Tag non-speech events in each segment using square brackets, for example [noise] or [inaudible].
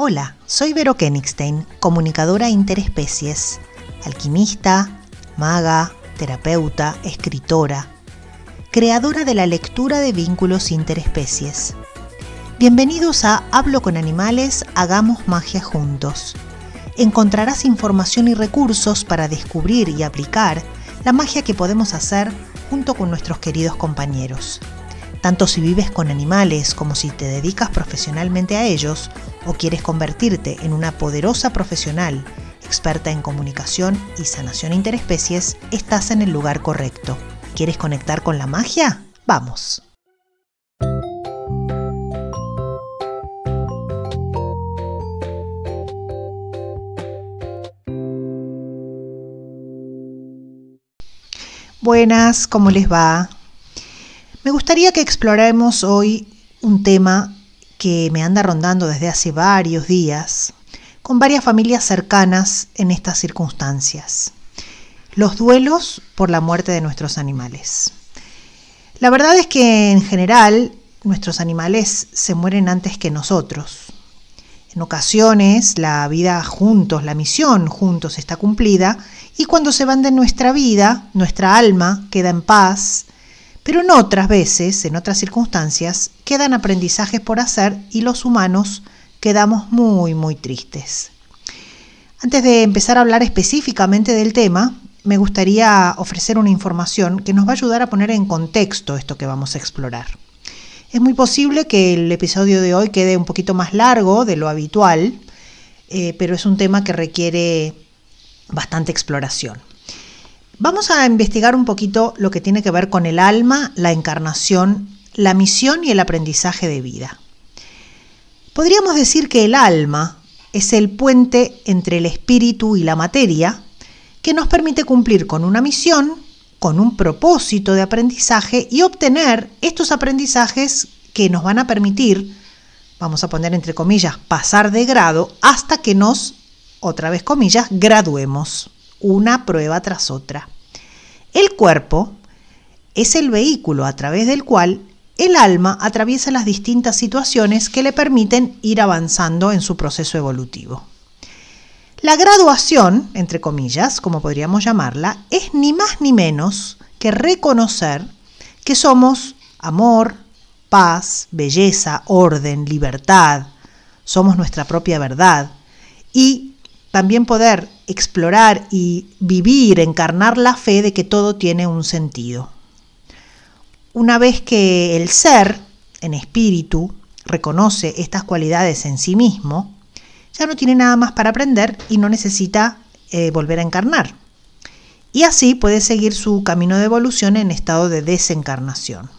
Hola, soy Vero Kenigstein, comunicadora interespecies, alquimista, maga, terapeuta, escritora, creadora de la lectura de vínculos interespecies. Bienvenidos a Hablo con Animales, Hagamos Magia Juntos. Encontrarás información y recursos para descubrir y aplicar la magia que podemos hacer junto con nuestros queridos compañeros. Tanto si vives con animales como si te dedicas profesionalmente a ellos o quieres convertirte en una poderosa profesional experta en comunicación y sanación interespecies, estás en el lugar correcto. ¿Quieres conectar con la magia? Vamos. Buenas, ¿cómo les va? Me gustaría que exploremos hoy un tema que me anda rondando desde hace varios días con varias familias cercanas en estas circunstancias. Los duelos por la muerte de nuestros animales. La verdad es que en general nuestros animales se mueren antes que nosotros. En ocasiones la vida juntos, la misión juntos está cumplida y cuando se van de nuestra vida, nuestra alma queda en paz pero en otras veces, en otras circunstancias, quedan aprendizajes por hacer y los humanos quedamos muy, muy tristes. Antes de empezar a hablar específicamente del tema, me gustaría ofrecer una información que nos va a ayudar a poner en contexto esto que vamos a explorar. Es muy posible que el episodio de hoy quede un poquito más largo de lo habitual, eh, pero es un tema que requiere bastante exploración. Vamos a investigar un poquito lo que tiene que ver con el alma, la encarnación, la misión y el aprendizaje de vida. Podríamos decir que el alma es el puente entre el espíritu y la materia que nos permite cumplir con una misión, con un propósito de aprendizaje y obtener estos aprendizajes que nos van a permitir, vamos a poner entre comillas, pasar de grado hasta que nos, otra vez comillas, graduemos una prueba tras otra. El cuerpo es el vehículo a través del cual el alma atraviesa las distintas situaciones que le permiten ir avanzando en su proceso evolutivo. La graduación, entre comillas, como podríamos llamarla, es ni más ni menos que reconocer que somos amor, paz, belleza, orden, libertad, somos nuestra propia verdad y también poder explorar y vivir, encarnar la fe de que todo tiene un sentido. Una vez que el ser, en espíritu, reconoce estas cualidades en sí mismo, ya no tiene nada más para aprender y no necesita eh, volver a encarnar. Y así puede seguir su camino de evolución en estado de desencarnación.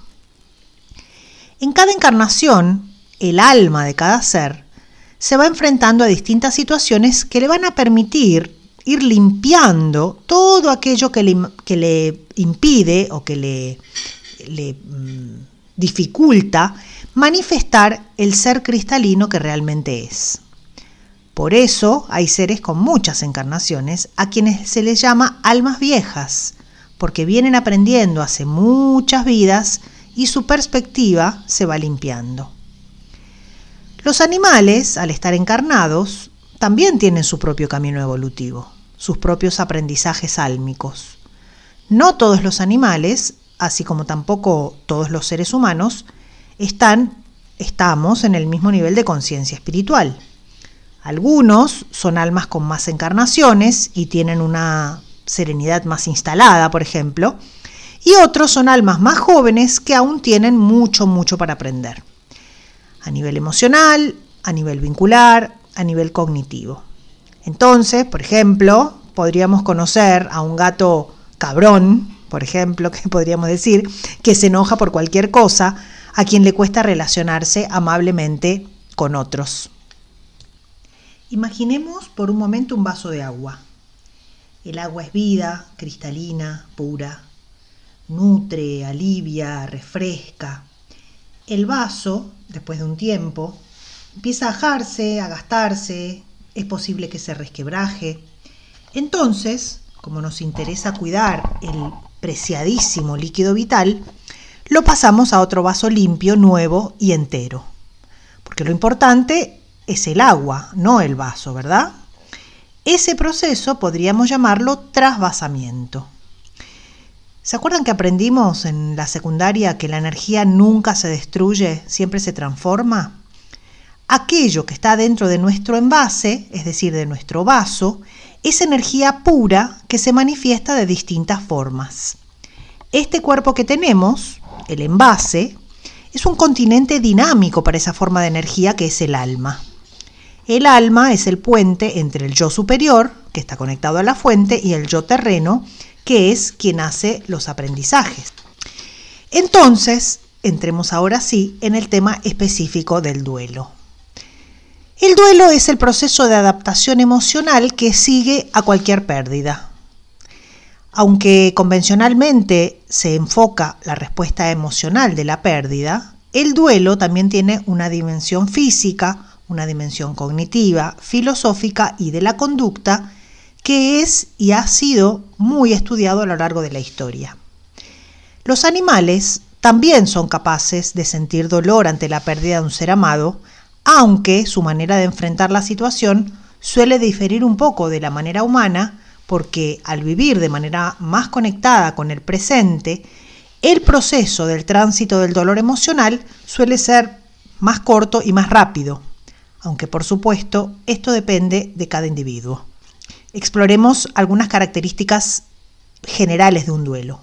En cada encarnación, el alma de cada ser se va enfrentando a distintas situaciones que le van a permitir ir limpiando todo aquello que le, que le impide o que le, le mm, dificulta manifestar el ser cristalino que realmente es. Por eso hay seres con muchas encarnaciones a quienes se les llama almas viejas, porque vienen aprendiendo hace muchas vidas y su perspectiva se va limpiando. Los animales, al estar encarnados, también tienen su propio camino evolutivo, sus propios aprendizajes álmicos. No todos los animales, así como tampoco todos los seres humanos, están, estamos en el mismo nivel de conciencia espiritual. Algunos son almas con más encarnaciones y tienen una serenidad más instalada, por ejemplo, y otros son almas más jóvenes que aún tienen mucho, mucho para aprender a nivel emocional, a nivel vincular, a nivel cognitivo. Entonces, por ejemplo, podríamos conocer a un gato cabrón, por ejemplo, [laughs] que podríamos decir, que se enoja por cualquier cosa, a quien le cuesta relacionarse amablemente con otros. Imaginemos por un momento un vaso de agua. El agua es vida, cristalina, pura. Nutre, alivia, refresca. El vaso después de un tiempo, empieza a ajarse, a gastarse, es posible que se resquebraje. Entonces, como nos interesa cuidar el preciadísimo líquido vital, lo pasamos a otro vaso limpio, nuevo y entero. Porque lo importante es el agua, no el vaso, ¿verdad? Ese proceso podríamos llamarlo trasvasamiento. ¿Se acuerdan que aprendimos en la secundaria que la energía nunca se destruye, siempre se transforma? Aquello que está dentro de nuestro envase, es decir, de nuestro vaso, es energía pura que se manifiesta de distintas formas. Este cuerpo que tenemos, el envase, es un continente dinámico para esa forma de energía que es el alma. El alma es el puente entre el yo superior, que está conectado a la fuente, y el yo terreno, que es quien hace los aprendizajes. Entonces, entremos ahora sí en el tema específico del duelo. El duelo es el proceso de adaptación emocional que sigue a cualquier pérdida. Aunque convencionalmente se enfoca la respuesta emocional de la pérdida, el duelo también tiene una dimensión física, una dimensión cognitiva, filosófica y de la conducta que es y ha sido muy estudiado a lo largo de la historia. Los animales también son capaces de sentir dolor ante la pérdida de un ser amado, aunque su manera de enfrentar la situación suele diferir un poco de la manera humana, porque al vivir de manera más conectada con el presente, el proceso del tránsito del dolor emocional suele ser más corto y más rápido, aunque por supuesto esto depende de cada individuo. Exploremos algunas características generales de un duelo.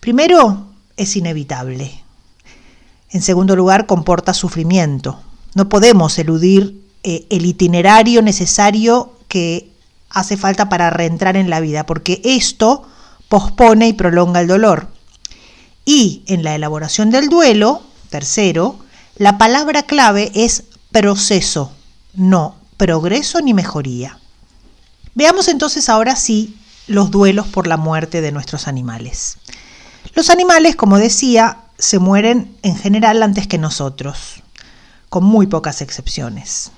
Primero, es inevitable. En segundo lugar, comporta sufrimiento. No podemos eludir eh, el itinerario necesario que hace falta para reentrar en la vida, porque esto pospone y prolonga el dolor. Y en la elaboración del duelo, tercero, la palabra clave es proceso, no progreso ni mejoría. Veamos entonces ahora sí los duelos por la muerte de nuestros animales. Los animales, como decía, se mueren en general antes que nosotros con muy pocas excepciones.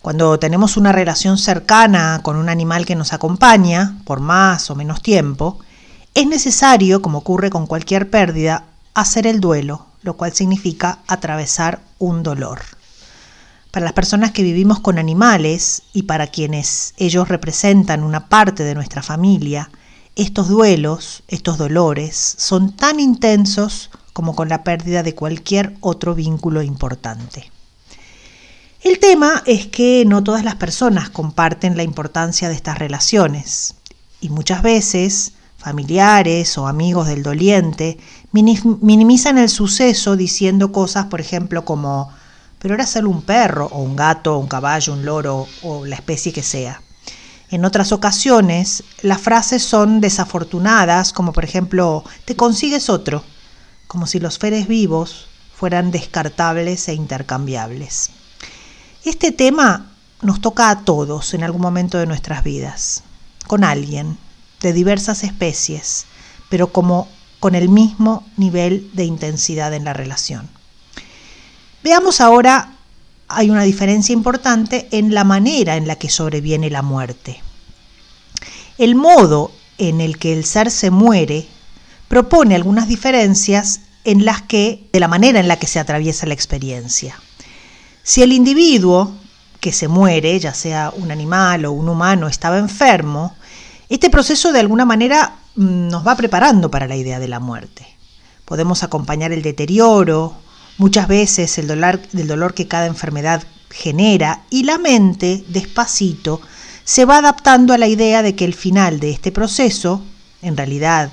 Cuando tenemos una relación cercana con un animal que nos acompaña, por más o menos tiempo, es necesario, como ocurre con cualquier pérdida, hacer el duelo, lo cual significa atravesar un dolor. Para las personas que vivimos con animales y para quienes ellos representan una parte de nuestra familia, estos duelos, estos dolores, son tan intensos como con la pérdida de cualquier otro vínculo importante. El tema es que no todas las personas comparten la importancia de estas relaciones y muchas veces familiares o amigos del doliente minimizan el suceso diciendo cosas, por ejemplo, como, pero era solo un perro o un gato, un caballo, un loro o la especie que sea. En otras ocasiones, las frases son desafortunadas, como por ejemplo, te consigues otro, como si los seres vivos fueran descartables e intercambiables. Este tema nos toca a todos en algún momento de nuestras vidas, con alguien de diversas especies, pero como con el mismo nivel de intensidad en la relación. Veamos ahora, hay una diferencia importante en la manera en la que sobreviene la muerte. El modo en el que el ser se muere propone algunas diferencias en las que, de la manera en la que se atraviesa la experiencia. Si el individuo que se muere, ya sea un animal o un humano, estaba enfermo, este proceso de alguna manera mm, nos va preparando para la idea de la muerte. Podemos acompañar el deterioro, muchas veces el dolor, dolor que cada enfermedad genera y la mente, despacito, se va adaptando a la idea de que el final de este proceso, en realidad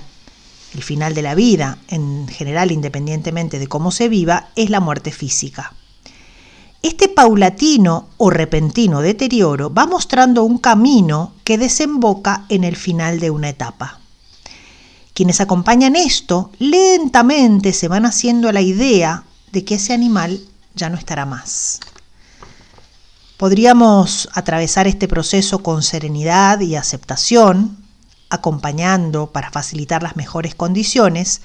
el final de la vida, en general independientemente de cómo se viva, es la muerte física. Este paulatino o repentino deterioro va mostrando un camino que desemboca en el final de una etapa. Quienes acompañan esto lentamente se van haciendo la idea de que ese animal ya no estará más. Podríamos atravesar este proceso con serenidad y aceptación, acompañando para facilitar las mejores condiciones,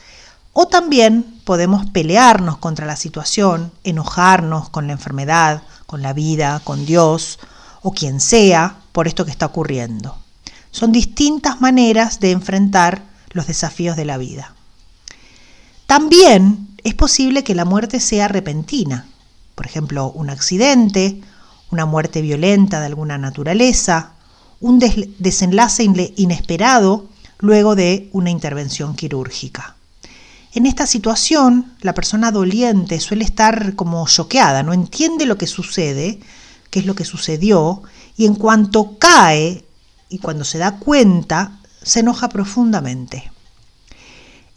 o también podemos pelearnos contra la situación, enojarnos con la enfermedad, con la vida, con Dios o quien sea por esto que está ocurriendo. Son distintas maneras de enfrentar los desafíos de la vida. También es posible que la muerte sea repentina, por ejemplo, un accidente una muerte violenta de alguna naturaleza, un desenlace inesperado luego de una intervención quirúrgica. En esta situación, la persona doliente suele estar como choqueada, no entiende lo que sucede, qué es lo que sucedió, y en cuanto cae y cuando se da cuenta, se enoja profundamente.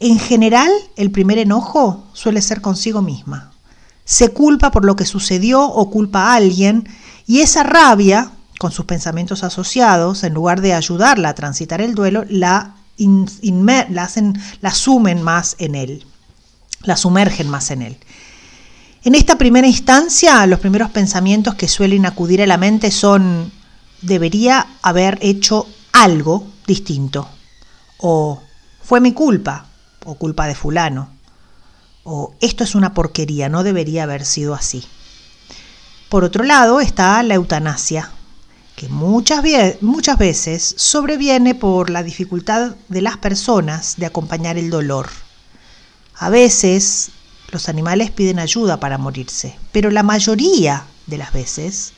En general, el primer enojo suele ser consigo misma. Se culpa por lo que sucedió o culpa a alguien y esa rabia, con sus pensamientos asociados, en lugar de ayudarla a transitar el duelo, la hacen, la sumen más en él, la sumergen más en él. En esta primera instancia, los primeros pensamientos que suelen acudir a la mente son, debería haber hecho algo distinto, o fue mi culpa, o culpa de fulano, o esto es una porquería, no debería haber sido así. Por otro lado está la eutanasia, que muchas, muchas veces sobreviene por la dificultad de las personas de acompañar el dolor. A veces los animales piden ayuda para morirse, pero la mayoría de las veces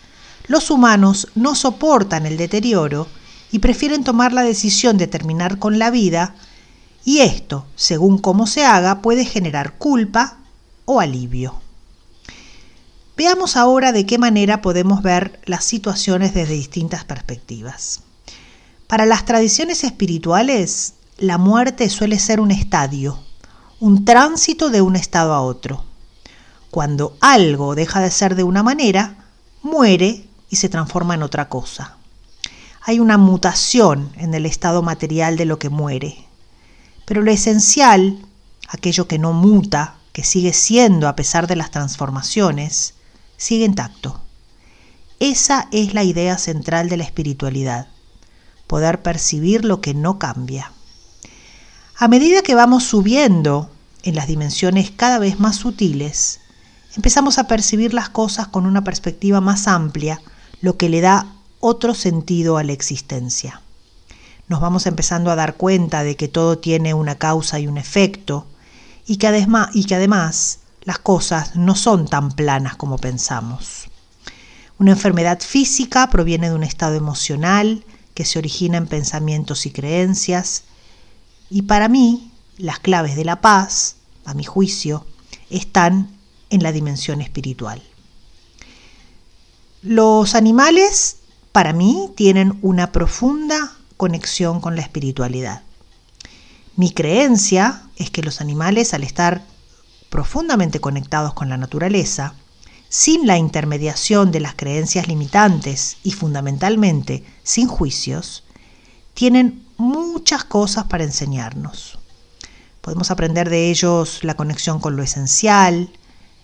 los humanos no soportan el deterioro y prefieren tomar la decisión de terminar con la vida y esto, según cómo se haga, puede generar culpa o alivio. Veamos ahora de qué manera podemos ver las situaciones desde distintas perspectivas. Para las tradiciones espirituales, la muerte suele ser un estadio, un tránsito de un estado a otro. Cuando algo deja de ser de una manera, muere y se transforma en otra cosa. Hay una mutación en el estado material de lo que muere. Pero lo esencial, aquello que no muta, que sigue siendo a pesar de las transformaciones, sigue intacto. Esa es la idea central de la espiritualidad, poder percibir lo que no cambia. A medida que vamos subiendo en las dimensiones cada vez más sutiles, empezamos a percibir las cosas con una perspectiva más amplia, lo que le da otro sentido a la existencia. Nos vamos empezando a dar cuenta de que todo tiene una causa y un efecto, y que, además, y que además las cosas no son tan planas como pensamos. Una enfermedad física proviene de un estado emocional que se origina en pensamientos y creencias. Y para mí, las claves de la paz, a mi juicio, están en la dimensión espiritual. Los animales, para mí, tienen una profunda conexión con la espiritualidad. Mi creencia es que los animales, al estar profundamente conectados con la naturaleza, sin la intermediación de las creencias limitantes y fundamentalmente sin juicios, tienen muchas cosas para enseñarnos. Podemos aprender de ellos la conexión con lo esencial,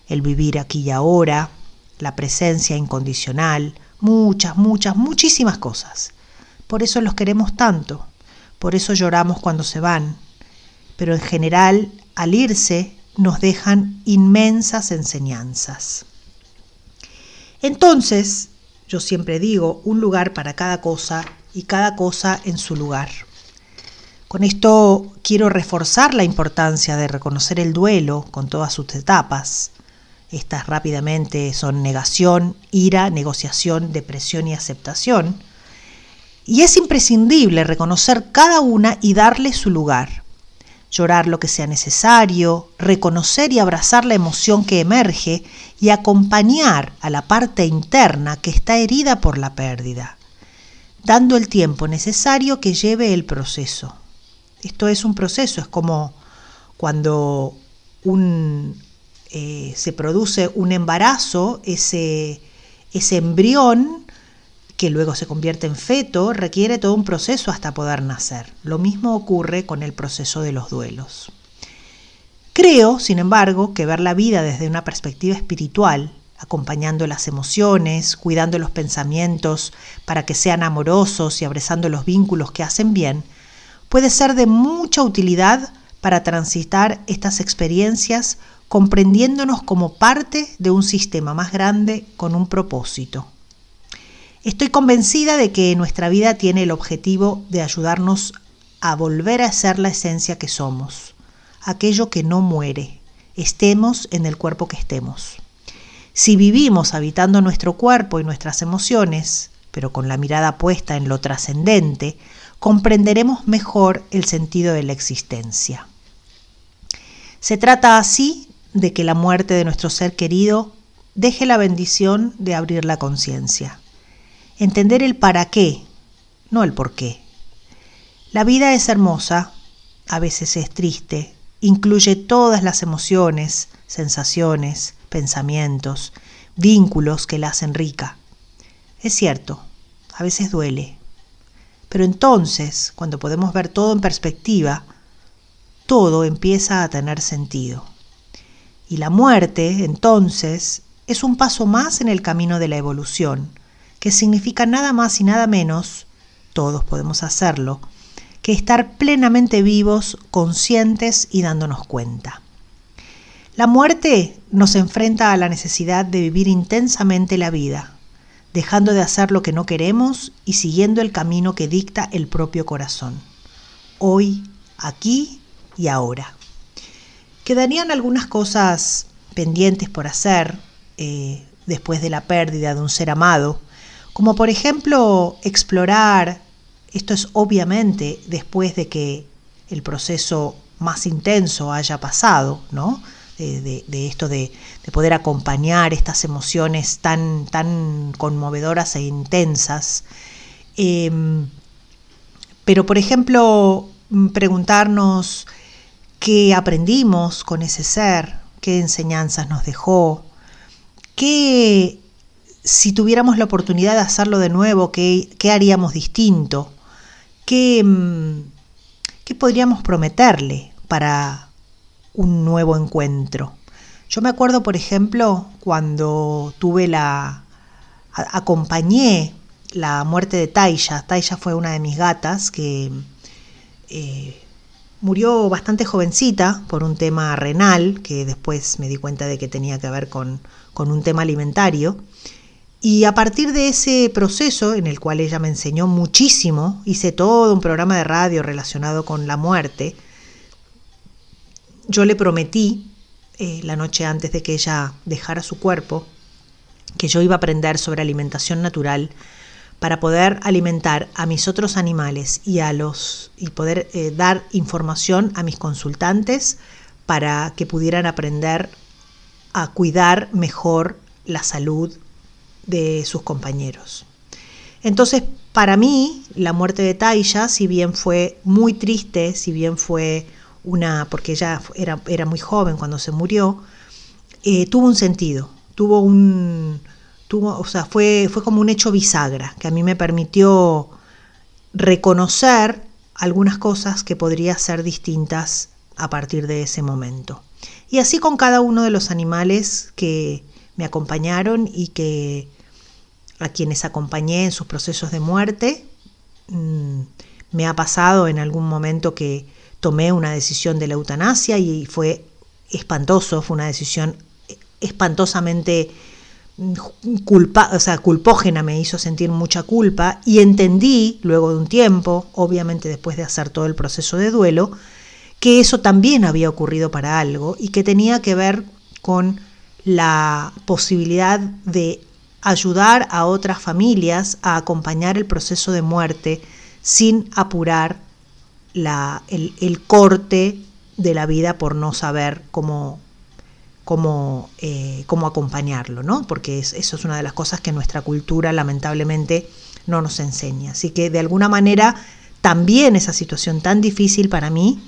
el vivir aquí y ahora, la presencia incondicional, muchas, muchas, muchísimas cosas. Por eso los queremos tanto, por eso lloramos cuando se van, pero en general al irse nos dejan inmensas enseñanzas. Entonces, yo siempre digo, un lugar para cada cosa y cada cosa en su lugar. Con esto quiero reforzar la importancia de reconocer el duelo con todas sus etapas. Estas rápidamente son negación, ira, negociación, depresión y aceptación. Y es imprescindible reconocer cada una y darle su lugar llorar lo que sea necesario, reconocer y abrazar la emoción que emerge y acompañar a la parte interna que está herida por la pérdida, dando el tiempo necesario que lleve el proceso. Esto es un proceso, es como cuando un, eh, se produce un embarazo, ese, ese embrión que luego se convierte en feto, requiere todo un proceso hasta poder nacer. Lo mismo ocurre con el proceso de los duelos. Creo, sin embargo, que ver la vida desde una perspectiva espiritual, acompañando las emociones, cuidando los pensamientos para que sean amorosos y abrazando los vínculos que hacen bien, puede ser de mucha utilidad para transitar estas experiencias comprendiéndonos como parte de un sistema más grande con un propósito. Estoy convencida de que nuestra vida tiene el objetivo de ayudarnos a volver a ser la esencia que somos, aquello que no muere, estemos en el cuerpo que estemos. Si vivimos habitando nuestro cuerpo y nuestras emociones, pero con la mirada puesta en lo trascendente, comprenderemos mejor el sentido de la existencia. Se trata así de que la muerte de nuestro ser querido deje la bendición de abrir la conciencia. Entender el para qué, no el por qué. La vida es hermosa, a veces es triste, incluye todas las emociones, sensaciones, pensamientos, vínculos que la hacen rica. Es cierto, a veces duele. Pero entonces, cuando podemos ver todo en perspectiva, todo empieza a tener sentido. Y la muerte, entonces, es un paso más en el camino de la evolución, que significa nada más y nada menos, todos podemos hacerlo, que estar plenamente vivos, conscientes y dándonos cuenta. La muerte nos enfrenta a la necesidad de vivir intensamente la vida, dejando de hacer lo que no queremos y siguiendo el camino que dicta el propio corazón. Hoy, aquí y ahora. Quedarían algunas cosas pendientes por hacer, eh, después de la pérdida de un ser amado, como por ejemplo explorar, esto es obviamente después de que el proceso más intenso haya pasado, ¿no? De, esto de, poder acompañar estas emociones tan, tan conmovedoras e intensas. Em, pero, por ejemplo, preguntarnos qué aprendimos con ese ser, qué enseñanzas nos dejó, ¿qué, si tuviéramos la oportunidad de hacerlo de nuevo, qué, haríamos distinto? ¿Qué, mm, ¿Qué podríamos prometerle para un nuevo encuentro? Yo me acuerdo, por ejemplo, cuando tuve la... acompañé la muerte de Taisha. Taisha fue una de mis gatas que eh, murió bastante jovencita por un tema renal, que después me di cuenta de que tenía que ver con, con un tema alimentario. Y a partir de ese proceso, en el cual ella me enseñó muchísimo, hice todo un programa de radio relacionado con la muerte, yo le prometí, eh, la noche antes de que ella dejara su cuerpo, que yo iba a aprender sobre alimentación natural para poder alimentar a mis otros animales y a los y poder eh, dar información a mis consultantes para que pudieran aprender a cuidar mejor la salud de sus compañeros. Entonces, para mí, la muerte de Taisha, si bien fue muy triste, si bien fue una, porque ella era, era muy joven cuando se murió, eh, tuvo un sentido, tuvo un, tuvo, o sea, fue, fue como un hecho bisagra, que a mí me permitió reconocer algunas cosas que podría ser distintas a partir de ese momento. Y así con cada uno de los animales que me acompañaron y que a quienes acompañé en sus procesos de muerte. Mm, me ha pasado en algún momento que tomé una decisión de la eutanasia y fue espantoso, fue una decisión espantosamente mm, culpa, o sea, culpógena, me hizo sentir mucha culpa y entendí luego de un tiempo, obviamente después de hacer todo el proceso de duelo, que eso también había ocurrido para algo y que tenía que ver con la posibilidad de ayudar a otras familias a acompañar el proceso de muerte sin apurar la, el, corte de la vida por no saber cómo, cómo, eh, cómo acompañarlo, ¿no? Porque eso es una de las cosas que nuestra cultura lamentablemente no nos enseña. Así que de alguna manera también esa situación tan difícil para mí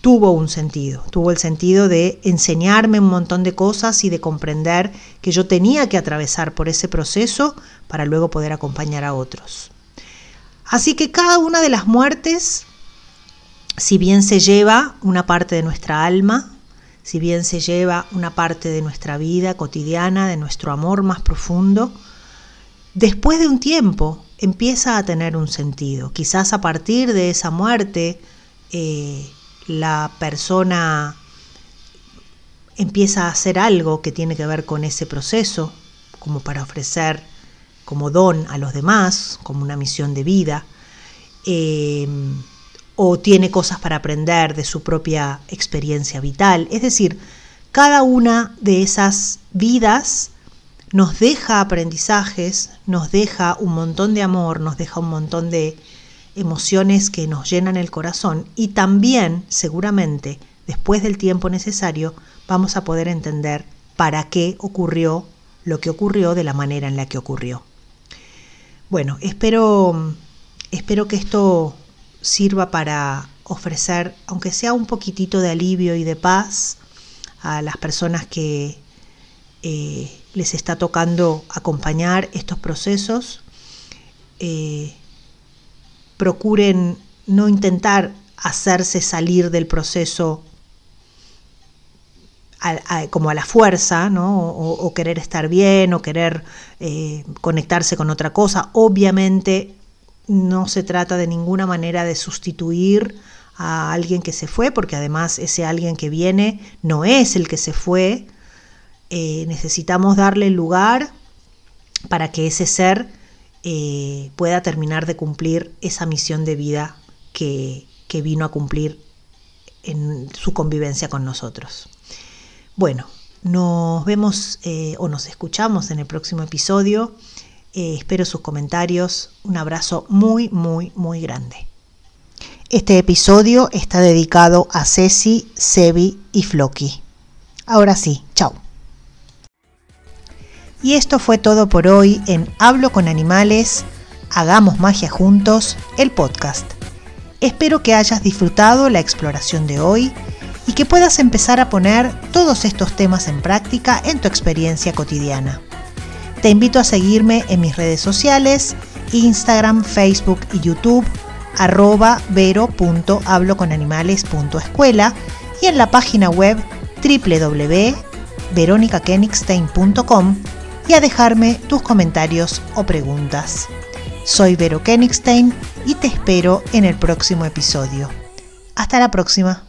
tuvo un sentido, tuvo el sentido de enseñarme un montón de cosas y de comprender que yo tenía que atravesar por ese proceso para luego poder acompañar a otros. Así que cada una de las muertes, si bien se lleva una parte de nuestra alma, si bien se lleva una parte de nuestra vida cotidiana, de nuestro amor más profundo, después de un tiempo empieza a tener un sentido. Quizás a partir de esa muerte, eh, la persona empieza a hacer algo que tiene que ver con ese proceso, como para ofrecer como don a los demás, como una misión de vida, eh, o tiene cosas para aprender de su propia experiencia vital. Es decir, cada una de esas vidas nos deja aprendizajes, nos deja un montón de amor, nos deja un montón de emociones que nos llenan el corazón y también, seguramente, después del tiempo necesario, vamos a poder entender para qué ocurrió lo que ocurrió de la manera en la que ocurrió. Bueno, espero, espero que esto sirva para ofrecer, aunque sea un poquitito de alivio y de paz, a las personas que eh, les está tocando acompañar estos procesos. Eh, procuren no intentar hacerse salir del proceso como a la fuerza, ¿no? o, querer estar bien, o querer eh, conectarse con otra cosa. Obviamente no se trata de ninguna manera de sustituir a alguien que se fue, porque además ese alguien que viene no es el que se fue. Eh, necesitamos darle lugar para que ese ser eh, pueda terminar de cumplir esa misión de vida que, que vino a cumplir en su convivencia con nosotros. Bueno, nos vemos eh, o nos escuchamos en el próximo episodio. espero sus comentarios. Un abrazo muy, muy, muy grande. Este episodio está dedicado a Ceci, Sebi y Floki. Ahora sí, chao. Y esto fue todo por hoy en Hablo con Animales, Hagamos Magia Juntos, el podcast. Espero que hayas disfrutado la exploración de hoy y que puedas empezar a poner todos estos temas en práctica en tu experiencia cotidiana. Te invito a seguirme en mis redes sociales, Instagram, Facebook y YouTube arroba vero.habloconanimales.escuela y en la página web www.veronicakenigstein.com y a dejarme tus comentarios o preguntas. Soy Vero Kenigstein y te espero en el próximo episodio. Hasta la próxima.